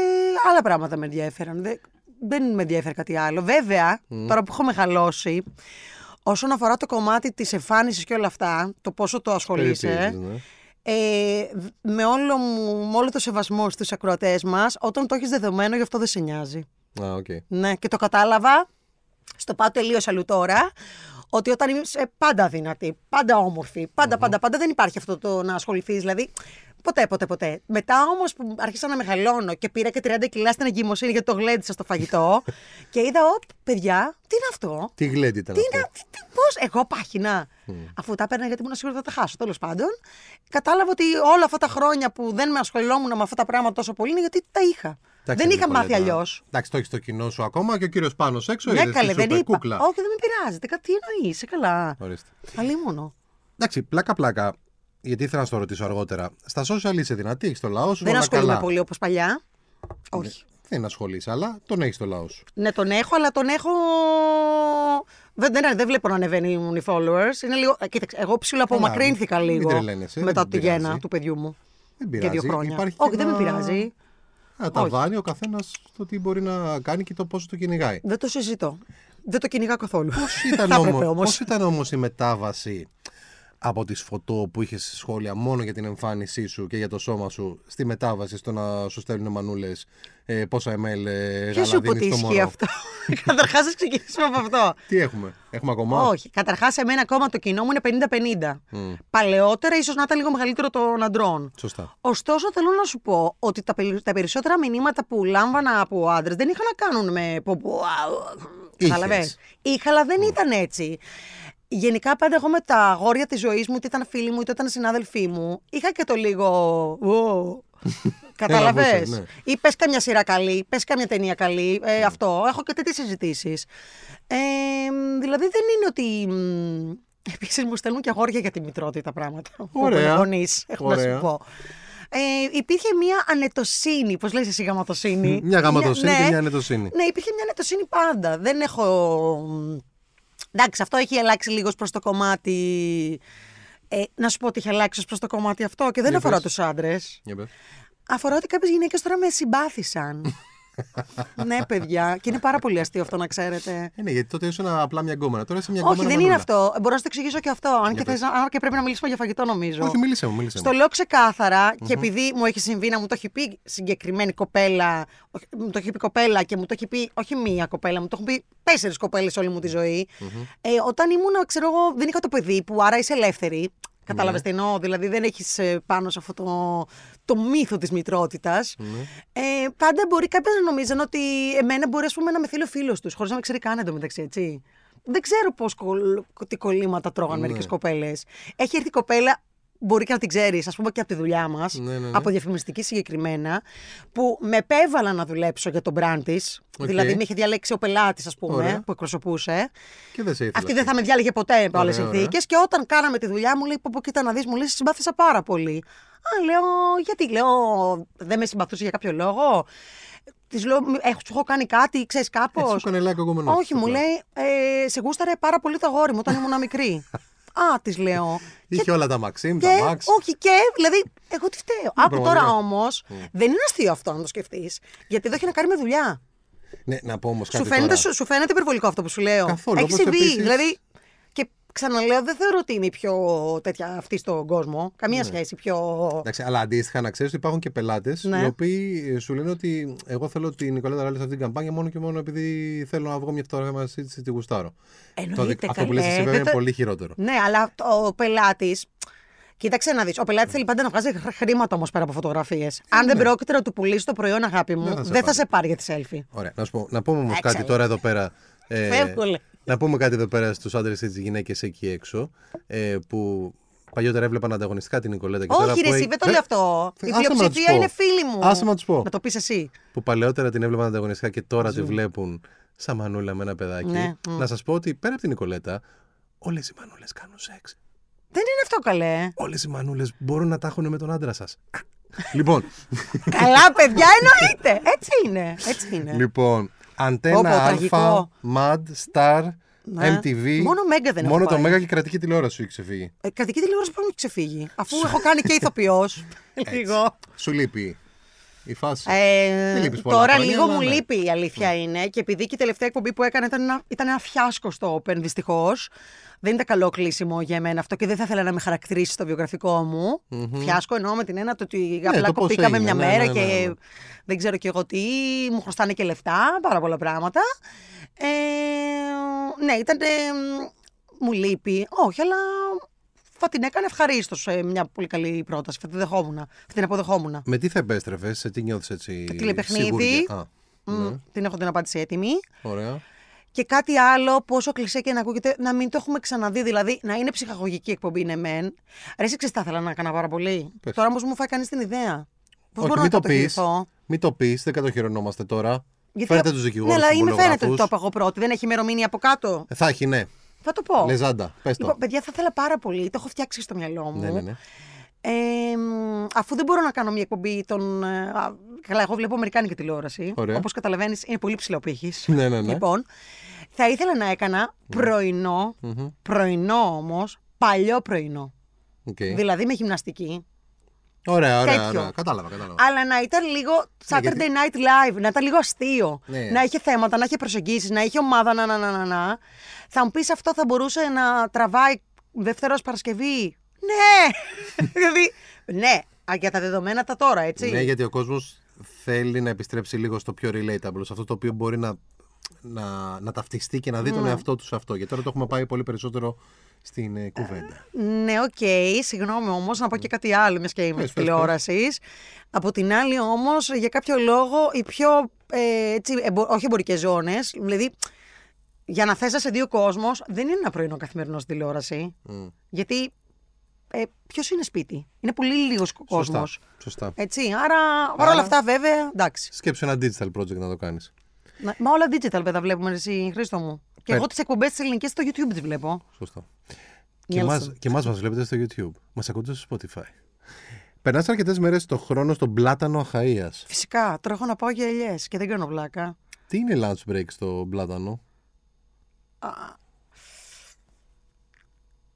άλλα πράγματα με ενδιαφέραν. Δεν, δεν με ενδιαφέρει κάτι άλλο. Βέβαια, τώρα που έχω μεγαλώσει, όσον αφορά το κομμάτι της εμφάνισης και όλα αυτά, το πόσο το ασχολείσαι. Περιποιήσεις, ναι. Ε, με, όλο μου, με όλο το σεβασμό στους ακροατές μας, όταν το έχεις δεδομένο, γι' αυτό δεν σε νοιάζει. Α, οκ. Ναι, και το κατάλαβα, στο πάω τελείως αλλού τώρα, ότι όταν είσαι πάντα δυνατή, πάντα όμορφη, πάντα, πάντα, πάντα, δεν υπάρχει αυτό το να ασχοληθείς. Δηλαδή, ποτέ, ποτέ, ποτέ. Μετά όμως που άρχισα να μεγαλώνω και πήρα και 30 κιλά στην εγκυμοσύνη γιατί το γλέντισα στο φαγητό και είδα, οπ, παιδιά, τι είναι αυτό; Τι γλέντι ήταν Τι αυτό; είναι, τι, τι, πώς, εγώ πάχυνα. Αφού τα έπαιρνα γιατί ήμουν σίγουρη ότι θα τα χάσω. Τέλος πάντων, κατάλαβα ότι όλα αυτά τα χρόνια που δεν με ασχολιόμουν με αυτά τα πράγματα τόσο πολύ είναι γιατί τα είχα. Εντάξει, δεν είχα Νικολέτα. μάθει αλλιώς. Εντάξει, το έχεις στο κοινό σου ακόμα και ο κύριος πάνω έξω. Ναι, είδες, καλέ, τι δεν σου είπε, είπα. Κούκλα. Όχι, δεν με πειράζει. Τι- Τι εννοείς, είσαι καλά. Ορίστε. Αλλήμωνο. Εντάξει, πλάκα-πλάκα. Γιατί ήθελα να στο ρωτήσω αργότερα. Στα social είσαι δυνατή, έχεις το λαό σου. Δεν όλα ασχολούμαι καλά. πολύ όπως παλιά. Όχι. Δεν ασχολείσαι, αλλά τον έχεις το λαό σου. Ναι, τον έχω, αλλά τον έχω. Δεν, δεν, δεν βλέπω να ανεβαίνουν οι followers. Είναι λίγο... ε, Κοίταξε, εγώ ψιλοαπομακρύνθηκα μην λίγο τρελαίνεσαι, δεν μετά τη πειράζει. γέννα του παιδιού μου. Δεν Για πειράζει. δύο χρόνια. Υπάρχει Όχι, και δεν με ένα- πειράζει. Να τα Όχι. βάνει ο καθένας το τι μπορεί να κάνει και το πόσο το κυνηγάει. Δεν το συζητώ. Δεν το κυνηγά καθόλου. Πώς ήταν, Θα έπρεπε όμως, όμως. πώς ήταν όμως η μετάβαση από τις φωτό που είχες σχόλια μόνο για την εμφάνισή σου και για το σώμα σου στη μετάβαση στο να σου στέλνουν μανούλες ε, πόσα ml ε, Ποιος σου είπε ότι γαλαδίνη στο ισχύει μωρό; αυτό; Καταρχάς, να ξεκινήσουμε από αυτό. Τι έχουμε, έχουμε ακόμα; Όχι. Καταρχάς, εμένα ακόμα το κοινό μου είναι 50-50. Παλαιότερα, ίσως να ήταν λίγο μεγαλύτερο των αντρών. Σωστά. Ωστόσο, θέλω να σου πω ότι τα, περι- τα περισσότερα μηνύματα που λάμβανα από άντρες δεν είχαν να κάνουν με. Πω, πω, α, Είχες. Καταλαβες; Είχα, αλλά δεν ήταν έτσι. Γενικά, πάντα εγώ με τα αγόρια της ζωής μου, είτε ήταν φίλοι μου, είτε ήταν συνάδελφοί μου, είχα και το λίγο. «Ω». Κατάλαβες. Έλαβούσες, ναι. Ή πες καμιά σειρά καλή, πες καμιά ταινία καλή. Ε, Αυτό. Έχω και τέτοιες συζητήσεις. Ε, δηλαδή δεν είναι ότι. Επίσης μου στέλνουν και αγόρια για τη μητρότητα πράγματα. Ωραία. Γονείς, έχω να Ωραία. σου πω. Ε, υπήρχε μια ανετοσύνη, πώς λες εσύ γαματοσύνη. Μια γαματοσύνη Ναι. και μια ανετοσύνη. Ναι, υπήρχε μια ανετοσύνη πάντα. Δεν έχω. Εντάξει, αυτό έχει αλλάξει λίγος προς το κομμάτι. Ε, να σου πω ότι έχει αλλάξει προς το κομμάτι αυτό και δεν Για αφορά πες. τους άντρες. Για πες. Αφορά ότι κάποιες γυναίκες τώρα με συμπάθησαν. ναι, παιδιά. Και είναι πάρα πολύ αστείο αυτό να ξέρετε. Ε, ναι, γιατί τότε ήσουν απλά μια γκόμενα. Τώρα είσαι μια Όχι, γκόμενα. δεν είναι μανούλα. αυτό. Μπορώ να σου το εξηγήσω και αυτό. Αν και, θες, αν και πρέπει να μιλήσουμε για φαγητό, νομίζω. Όχι, μίλησε μου, μίλησε Στο μου. λέω ξεκάθαρα και επειδή μου έχει συμβεί να μου το έχει πει συγκεκριμένη κοπέλα, όχι, μου το έχει πει κοπέλα και μου το έχει πει όχι μία κοπέλα, μου το έχουν πει τέσσερις κοπέλες όλη μου τη ζωή. Ε, όταν ήμουν, ξέρω εγώ, δεν είχα το παιδί που άρα είσαι ελεύθερη. Κατάλαβες τι εννοώ, δηλαδή δεν έχεις πάνω σε αυτό το, το μύθο της μητρότητας. Ε, πάντα μπορεί κάποιος να νομίζαν ότι εμένα μπορεί ας πούμε, να με θέλει ο φίλος τους, χωρίς να με ξέρει καν εντωμεταξύ, έτσι. Δεν ξέρω πώς, κολ- τι κολλήματα τρώγαν Ναι. μερικές κοπέλες. Έχει έρθει κοπέλα, μπορεί και να την ξέρεις, ας πούμε και από τη δουλειά μας, Ναι, ναι, ναι. από διαφημιστική συγκεκριμένα, που με επέβαλα να δουλέψω για τον brand της. Οκ. Δηλαδή, με είχε διαλέξει ο πελάτης, ας πούμε, Ωραία. που εκπροσωπούσε. Και δεν σε ήθελα. Αυτή δεν θα με διάλεγε ποτέ με άλλε Ωραία, ωραία. συνθήκες. Και όταν κάναμε τη δουλειά μου, λέει: Πω, πω, κοίτα να δεις, μου λέει: «Σε Συμπάθησα πάρα πολύ. Α, λέω: Γιατί, λέω, δεν με συμπαθούσε για κάποιο λόγο; Της λέω: «Μη- «Έχω- Σου έχω κάνει κάτι, ξέρεις κάπως. Έτσι σου έκανε like ο γκόμενός Όχι, σου, μου απλά. λέει: ε, Σε γούσταρε πάρα πολύ το αγόρι μου όταν ήμουν μικρή. Α, της λέω. Είχε όλα τα Maxim, Και, τα Max. όχι, και δηλαδή, εγώ τι φταίω. Άκου πραγματικά. τώρα όμως, δεν είναι αστείο αυτό να το σκεφτείς. Γιατί εδώ έχει να κάνει με δουλειά. Ναι, να πω όμως Σου κάτι φαίνεται, τώρα. σου, σου φαίνεται υπερβολικό αυτό που σου λέω. Καθόλου, Έχεις όπως συμβεί. επίσης- Δηλαδή. Και ξαναλέω, δεν θεωρώ ότι είναι η πιο τέτοια αυτή στον κόσμο. Καμία Ναι. σχέση πιο. Εντάξει, αλλά αντίστοιχα να ξέρεις ότι υπάρχουν και πελάτες Ναι. οι οποίοι ε, σου λένε ότι εγώ θέλω την Νικολέτα Ράλης σε αυτή την καμπάνια μόνο και μόνο επειδή θέλω να βγω μια φωτογραφία μαζί τη τη γουστάρω. Εννοείται, Το δι- αυτό που καλέ. λες εσύ βέβαια Δεν είναι το- πολύ χειρότερο. Ναι, αλλά ο πελάτη. Κοίταξε να δεις. Ο πελάτης θέλει πάντα να βγάζει χρ- χρήματα όμως πέρα από φωτογραφίες. Αν δεν πρόκειται να του πουλήσει το προϊόν, αγάπη μου, Δεν θα σε δεν θα πάρει. σε πάρει για τη selfie. Ωραία, να σου πω, να πούμε όμως κάτι Έξαλλο. τώρα εδώ πέρα. ε, Φεύγω, λέει. Να πούμε κάτι εδώ πέρα στους άντρες και τις γυναίκες εκεί έξω ε, που παλιότερα έβλεπαν ανταγωνιστικά την Νικολέτα και τώρα Όχι, που ρε, εσύ έχει- δεν το Ε, λέω αυτό. Η άσε με να τους πλειοψηφία πω. είναι φίλοι μου. Άσε να τους πω. Να το πεις εσύ. που παλαιότερα την έβλεπαν ανταγωνιστικά και τώρα τη βλέπουν σαν μανούλα με ένα παιδάκι. Ναι, μ. Να σας πω ότι πέρα από την Νικολέτα, όλες οι μανούλες κάνουν σεξ. Δεν είναι αυτό καλέ. Όλες οι μανούλες μπορούν να τα έχουν με τον άντρα σας. λοιπόν, Καλά, παιδιά, εννοείται. Έτσι είναι. Έτσι είναι. λοιπόν, Πω, πω, Αντένα Α, τραγικό. MAD, Star, Ναι. MTV. Μόνο Μέγκα δεν έχω Μόνο το πάει. Μέγα και η κρατική τηλεόραση σου έχει ξεφύγει. Ε, κρατική τηλεόραση πρέπει να έχει ξεφύγει. Αφού έχω κάνει και ηθοποιός. λίγο. Σου λείπει η φάση. Ε, Δεν λείπεις πολλά τώρα χρόνια, λίγο αλλά μου ναι. λείπει η αλήθεια είναι και επειδή και η τελευταία εκπομπή που έκανα ήταν ένα, ήταν ένα φιάσκο στο Open δυστυχώς. Δεν ήταν καλό κλείσιμο για μένα αυτό και δεν θα ήθελα να με χαρακτηρίσει στο βιογραφικό μου. Φιάσκο εννοώ με την έννοια το ότι απλά Ναι, το πώς κοπήκαμε έγινε, μια ναι, μέρα ναι, ναι, και ναι. δεν ξέρω και εγώ τι, μου χρωστάνε και λεφτά, πάρα πολλά πράγματα. Ε, ναι, ήταν. ε, μου λείπει. Όχι, αλλά θα την έκανε ευχαρίστως μια πολύ καλή πρόταση. Θα την δεχόμουν. Θα την αποδεχόμουν. Με τι θα επέστρεφες, σε τι νιώθεις έτσι. Τηλεπαιχνίδι. σιγουριά; Α, Μμ, ναι, Την έχω την απάντηση έτοιμη. ωραία. Και κάτι άλλο, πόσο κλεισέ και να ακούγεται, να μην το έχουμε ξαναδεί. Δηλαδή, να είναι ψυχαγωγική εκπομπή, ναι, μεν. Ρε, εσύ ξέρεις, θα ήθελα να έκανα πάρα πολύ. Πες. Τώρα όμως μου φάει κανείς την ιδέα. Πώς Όχι, μπορώ μην να το πεις. κατοχυρηθώ. Μην το πεις, δεν κατοχυρωνόμαστε τώρα. Γιατί- Φέρετε τους δικηγόρους. Ναι, αλλά είμαι φαίνεται ότι το είπα εγώ πρώτη. Δεν έχει ημερομηνία από κάτω. Θα έχει, ναι. Θα το πω. Λεζάντα, πες το. Λοιπόν, παιδιά, θα ήθελα πάρα πολύ. Το έχω φτιάξει στο μυαλό μου. ναι, ναι, ναι. Ε, μ, αφού δεν μπορώ να κάνω μια εκπομπή των. ε, α, καλά, εγώ βλέπω Αμερικάνικη τηλεόραση. Ωραία. Όπως καταλαβαίνεις, είναι πολύ ψηλό πύχης. Ναι, ναι, ναι. Λοιπόν, θα ήθελα να έκανα πρωινό, Μμμ. πρωινό όμως, παλιό πρωινό. Οκ. Δηλαδή με γυμναστική. Ωραία, ωραία, τέτοιο. ωραία. Κατάλαβα, κατάλαβα. Αλλά να ήταν λίγο Saturday Ναι, γιατί- Night Live, να ήταν λίγο αστείο. Ναι. Να είχε θέματα, να είχε προσεγγίσεις, να είχε ομάδα, να, να, να, να, να. Θα μου πεις αυτό θα μπορούσε να τραβάει Δευτέρα ως Παρασκευή; Ναι! δηλαδή, ναι, α, για τα δεδομένα τα τώρα, έτσι. Ναι, γιατί ο κόσμος θέλει να επιστρέψει λίγο στο πιο relatable, σε αυτό το οποίο μπορεί να, να, να ταυτιστεί και να δει Ναι. τον εαυτό τους σε αυτό. Γιατί τώρα το έχουμε πάει πολύ περισσότερο στην ε, κουβέντα. Ναι, οκ, συγγνώμη όμως, να πω και κάτι άλλο, μιας και είμαι Πες, της πες, τηλεόρασης. Από την άλλη, όμως, για κάποιο λόγο, οι πιο ε, έτσι, εμπο- όχι εμπορικές ζώνες, δηλαδή για να θέσαι σε δει ο κόσμος, δεν είναι ένα πρωινό καθημερινό στη τηλεόραση. Μμ. Γιατί ε, ποιος είναι σπίτι, είναι πολύ λίγος κόσμος. Σωστά. Σωστά. Έτσι, άρα παρόλα αυτά, βέβαια, εντάξει. Σκέψου ένα digital project να το κάνεις. Να- Μα όλα digital βέβαια βλέπουμε εσύ, Χρήστο μου. Και Πες. εγώ τις εκπομπές τη ελληνική στο YouTube τις βλέπω. Σωστό. Και Νιέλσον. εμάς, και εμάς μας βλέπετε στο YouTube. Μας ακούτε στο Spotify. Περνάς αρκετές μέρες το χρόνο στον πλάτανο Αχαΐας. Φυσικά, τώρα έχω να πάω για ελιές και δεν κάνω βλάκα. Τι είναι lunch break στο πλάτανο;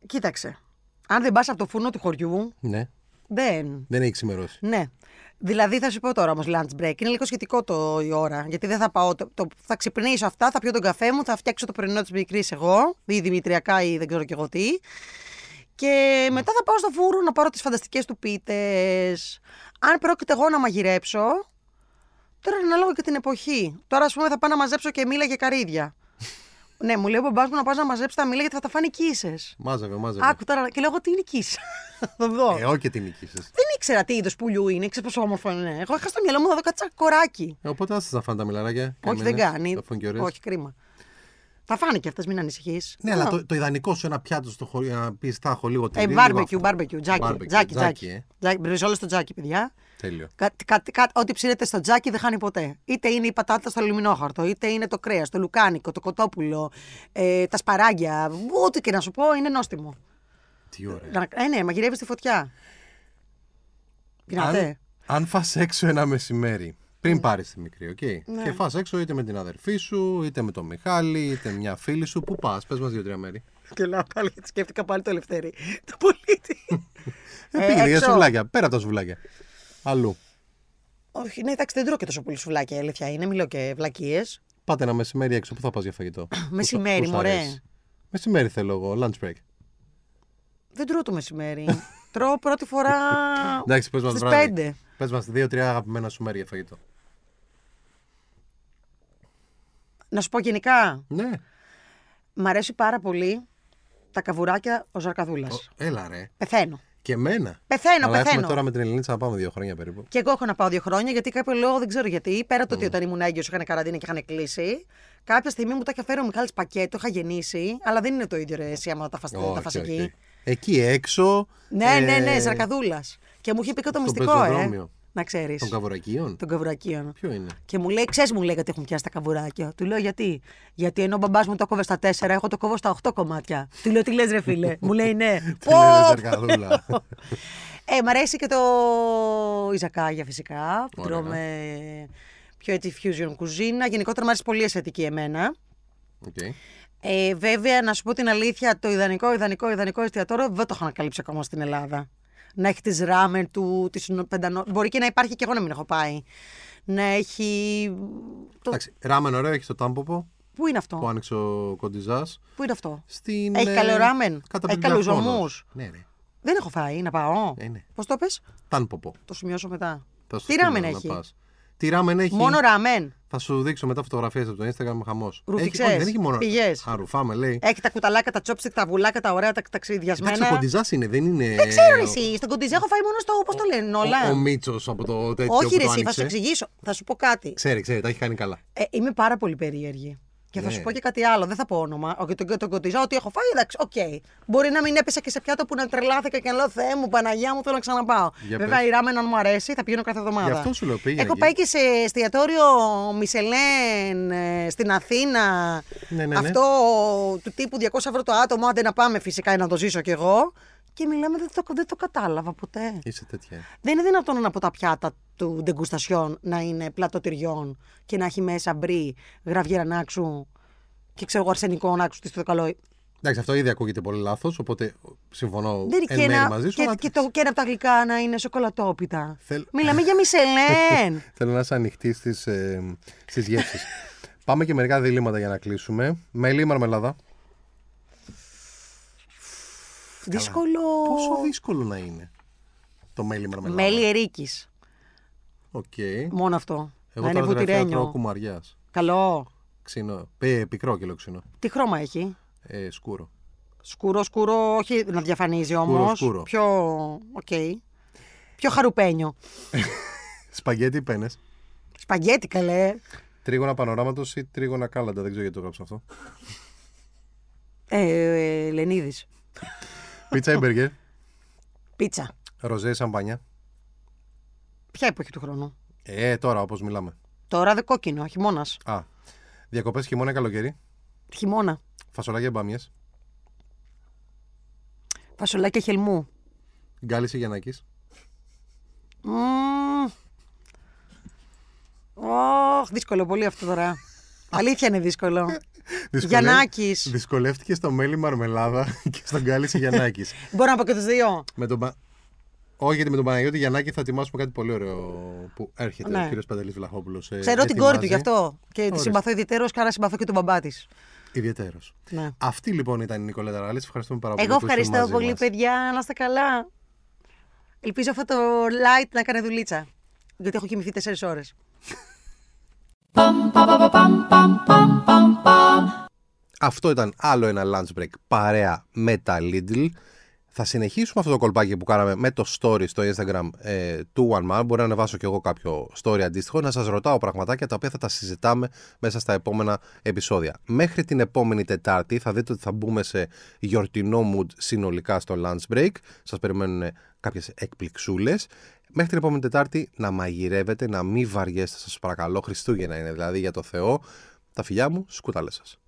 Κοίταξε. Αν δεν πας από το φούρνο του χωριού, Ναι, δεν. δεν έχεις ξημερώσει. Ναι. Δηλαδή θα σου πω τώρα όμως lunch break. Είναι λίγο σχετικό το, η ώρα. Γιατί δεν θα πάω. Το, το- θα ξυπνήσω αυτά, θα πιω τον καφέ μου, θα φτιάξω το πρωινό της μικρής εγώ, ή δημητριακά ή δεν ξέρω κι εγώ τι. Και μετά θα πάω στο φούρνο να πάρω τις φανταστικές του πίτες. Αν πρόκειται εγώ να μαγειρέψω, τώρα είναι ανάλογα και την εποχή. Τώρα, ας πούμε, θα πάω να μαζέψω και μήλα και καρύδια. Ναι, μου λέει ο μπαμπάς μου να πας να μαζέψεις τα μήλα γιατί θα τα φάνε κίσε. Μάζευε, μάζευε. Άκου τώρα και λέω εγώ τι είναι κίσα. θα δω. Ε, όχι και την νικήσεις. Δεν ήξερα τι είδος πουλιού είναι, ξέρω πόσο όμορφο είναι. Εγώ είχα στο μυαλό μου να δω κάτι σαν κοράκι. Ε, οπότε άστα να φάνε τα μιλαράκια. Όχι, δεν Καημένες, κάνει. τα φωνκιωρές. Όχι, κρίμα. Θα φάνε και αυτές, μην ανησυχείς. Ναι, αλλά το, το ιδανικό σου ένα πιάτο στο χωριό να πεις θα έχω λίγο Ε, τυρί. λίγο μπάρμπεκιου, αυτό. μπάρμπεκιου, τζάκι. Barbecue, Τζάκι, τζάκι, τζάκι. ε. Τζάκι, Μπριζόλες στο τζάκι, παιδιά. Τέλειο. Κάτι, κάτι, κάτι, ό,τι ψήνεται στο τζάκι δεν χάνει ποτέ. Είτε είναι η πατάτα στο αλουμινόχαρτο, είτε είναι το κρέας, το λουκάνικο, το κοτόπουλο, ε, τα σπαράγγια. Ό,τι και να σου πω είναι νόστιμο. Τι ωραία. Να- Ε, ναι, μαγειρεύεις στη φωτιά. Πεινάτε. Αν, αν φας έξω ένα μεσημέρι, πριν πάρεις τη μικρή, οκ. Ναι. Και φας έξω είτε με την αδερφή σου, είτε με τον Μιχάλη, είτε μια φίλη σου. Πού πας, πες μας δύο-τρία μέρη. Και λέω πάλι, γιατί σκέφτηκα πάλι το ελευθερή. Το πολίτη. Ε, Ε, πήγαινε για έξω. σουβλάκια, πέρα από τα σουβλάκια. Αλλού. Όχι, ναι, εντάξει, δεν τρώω και τόσο πολύ σουβλάκια, η αλήθεια είναι. Μιλάω και βλακίες. Πάτε ένα μεσημέρι έξω, πού θα πας για φαγητό; Μεσημέρι, Πού σου μωρέ. αρέσει; Μεσημέρι θέλω εγώ, lunch break. Δεν τρώω το μεσημέρι. τρώω πρώτη φορά. Εντάξει, πες μας στις βράδυ. πέντε. Πες μας δύο-τρία αγαπημένα σου μέρη για φαγητό. Να σου πω γενικά, Ναι. μ' αρέσει πάρα πολύ τα καβουράκια ο Ζαρκαδούλας. Ο- Έλα ρε. Πεθαίνω. Και εμένα. Πεθαίνω, Αλλά έχουμε πεθαίνω. τώρα με την Ελληνίτσα να πάμε δύο χρόνια περίπου. Και εγώ έχω να πάω δύο χρόνια γιατί κάποιο λόγο δεν ξέρω γιατί. Πέρα το ότι Mm. όταν ήμουν έγκυο είχαν καραντίνα και είχαν κλείσει. Κάποια στιγμή μου τα είχε φέρει ο Μιχάλης πακέτο, είχα γεννήσει. Αλλά δεν είναι το ίδιο ρε, εσύ άμα τα φας, τα Όχι, φας όχι. εκεί. Εκεί έξω. Ναι, ναι, ναι, ε, Ζαρκαδούλας. Και μου είχε πει και το στο μυστικό, ε. Πεζοδρόμιο. Να ξέρεις. Των καβουρακίων. Των καβουρακίων. Ποιο είναι; Και μου λέει, ξέρεις, μου λέει γιατί έχουν πιάσει τα καβουράκια. Του λέω γιατί; Γιατί ενώ ο μπαμπάς μου το κόβε στα τέσσερα, εγώ το κόβω στα οχτώ κομμάτια. Του λέω, τι λες, ρε φίλε; μου λέει, ναι. Τι λέει, ρε, Ζαρκαδούλα. Ε, μ' αρέσει και το Ιζακάγια φυσικά. Που Ωραία. τρώμε πιο έτσι fusion κουζίνα. Γενικότερα μου αρέσει πολύ η ασιατική εμένα. Οκ. Ε, βέβαια, να σου πω την αλήθεια, το ιδανικό, ιδανικό, ιδανικό εστιατόριο δεν το έχω ανακαλύψει ακόμα στην Ελλάδα. Να έχει τις ράμεν του, τις πεντανό... Μπορεί και να υπάρχει και εγώ να μην έχω πάει. Να έχει. Το... Εντάξει, ράμεν ωραίο, έχεις το τάμποπο Πού είναι αυτό, που άνοιξε ο κοντιζάς. Πού είναι αυτό; Στην. Έχει ε, καλό ράμεν; κάτω από Έχει την καλούς Πλατφόρμα. ζωμούς; Ναι, ναι. Δεν έχω φάει, να πάω. Ε, ναι. Πώς το πες, Τάνποπο. το σημειώσω μετά. Θα σου Τι στείλω ράμεν να έχει; πας. Τι ράμεν έχει; Μόνο ράμεν; Θα σου δείξω μετά φωτογραφίες από το Instagram χαμός. Ρουφιξές, δεν έχει μόνο. πηγές. Α, ρουφάμε, λέει. Έχει τα κουταλάκια, τα τσόπστικ, τα βουλάκια, τα ωραία, τα ταξιδιασμένα. Εντάξει, ο κοντιζάς είναι, δεν είναι. Δεν ξέρω εσύ. Στον κοντιζέ έχω φάει μόνο στο. Πώς το λένε, όλα. Ο, ο Μίτσος από το τέτοιο. Όχι, που ρε, το εσύ, θα άνοιξε. σου εξηγήσω. Θα σου πω κάτι. Ξέρει, ξέρει, τα έχει κάνει καλά. Ε, είμαι πάρα πολύ περίεργη. Και θα Ναι. σου πω και κάτι άλλο, δεν θα πω όνομα. Όχι, τον, τον κοντιζάω ότι έχω φάει, εντάξει, οκ. Μπορεί να μην έπεσα και σε πιάτο που να τρελάθηκα και να λέω Θεέ μου, Παναγία μου, θέλω να ξαναπάω. Για Βέβαια, πες. η ράμεν, αν μου αρέσει, θα πηγαίνω κάθε εβδομάδα. Γι' αυτό σου λέω, πήγαινε Έχω εκεί. πάει και σε εστιατόριο Μισελέν ε, στην Αθήνα. Ναι, ναι, ναι. Αυτό του τύπου 200 ευρώ το άτομο, άντε να πάμε φυσικά ή να το ζήσω κι εγώ. Και μιλάμε, δεν το, δεν το κατάλαβα ποτέ. Είσαι τέτοια. Δεν είναι δυνατόν από τα πιάτα του ντεγκουστασιόν να είναι πλατό τυριών και να έχει μέσα μπρι, γραβιέρα νάξου και ξέρω εγώ αρσενικό νάξου τι στο καλό. Εντάξει, αυτό ήδη ακούγεται πολύ λάθος, οπότε συμφωνώ Δεν εν και, μέρει ένα, μαζί σου. και, αλλά και, το, και ένα από τα γλυκά να είναι σοκολατόπιτα. Θέλ- Μιλάμε για Μισελέν. Θέλω να είσαι ανοιχτής στις ε, στις γεύσεις. Πάμε και μερικά διλήμματα για να κλείσουμε. Μέλι ή μαρμελάδα. Δύσκολο. Πόσο δύσκολο να είναι το μέλι μαρμελάδα; Μέλι ερείκης. Οκ. Μόνο αυτό. Εγώ να είναι τώρα τελευταία τρώω βουτυρένιο. κουμαριάς. Καλό. Ξινό. Ε, πικρό και ξινό. Τι χρώμα έχει; Ε, σκούρο. Σκούρο, σκούρο, όχι να διαφανίζει όμως. σκούρο. Πιο. Οκ. Πιο χαρουπένιο. Σπαγγέτι ή πένες. Σπαγγέτι καλέ. Τρίγωνα πανοράματος ή τρίγωνα κάλαντα; Δεν ξέρω γιατί το έγραψα αυτό. Ε, Ελενίδης. Πίτσα ή μπεργκερ. Πίτσα. Ροζέ ή σαμπάνια; Ποια εποχή του χρόνου; Ε, τώρα όπως μιλάμε. Τώρα δε κόκκινο, χειμώνας. Α. Διακοπές χειμώνα ή καλοκαίρι; Χειμώνα. Φασολάκια μπάμιες. Φασολάκια χελμού. Γκάλης ή Γιαννάκης; Μμμ. Ωχ, δύσκολο πολύ αυτό τώρα. Αλήθεια είναι δύσκολο. Γιαννάκης. Δυσκολεύτηκε στο μέλι μαρμελάδα και στον Γκάλη ή Γιαννάκης. Μπορώ να πω και τους δύο. με τον Πα- Όχι, γιατί με τον Παναγιώτη Γιαννάκη θα ετοιμάσουμε κάτι πολύ ωραίο που έρχεται Ναι. ο κύριος Παντελής Βλαχόπουλος. Ξέρω την κόρη του γι' αυτό. Και τη συμπαθώ ιδιαίτερω και άρα συμπαθώ και τον μπαμπά της. Ιδιαίτερος. Ναι. Αυτή λοιπόν ήταν η Νικολέτα Ράλη. Ευχαριστούμε πάρα πολύ. Εγώ που ήσουν ευχαριστώ μαζί πολύ, μας. παιδιά. Να είστε καλά. Ελπίζω αυτό το light να κάνει δουλίτσα. Γιατί έχω κοιμηθεί 4 ώρες. Αυτό ήταν άλλο ένα lunch break παρέα με τα Lidl. Θα συνεχίσουμε αυτό το κολπάκι που κάναμε με το story στο Instagram ε, του One Man. Μπορεί να ανεβάσω κι εγώ κάποιο story αντίστοιχο, να σας ρωτάω πραγματάκια τα οποία θα τα συζητάμε μέσα στα επόμενα επεισόδια. Μέχρι την επόμενη Τετάρτη θα δείτε ότι θα μπούμε σε γιορτινό mood συνολικά στο lunch break. Σας περιμένουν κάποιες εκπληξούλες. Μέχρι την επόμενη Τετάρτη να μαγειρεύετε, να μην βαριέστε σας παρακαλώ. Χριστούγεννα είναι δηλαδή για το Θεό. Τα φιλιά μου, σκούταλες σας.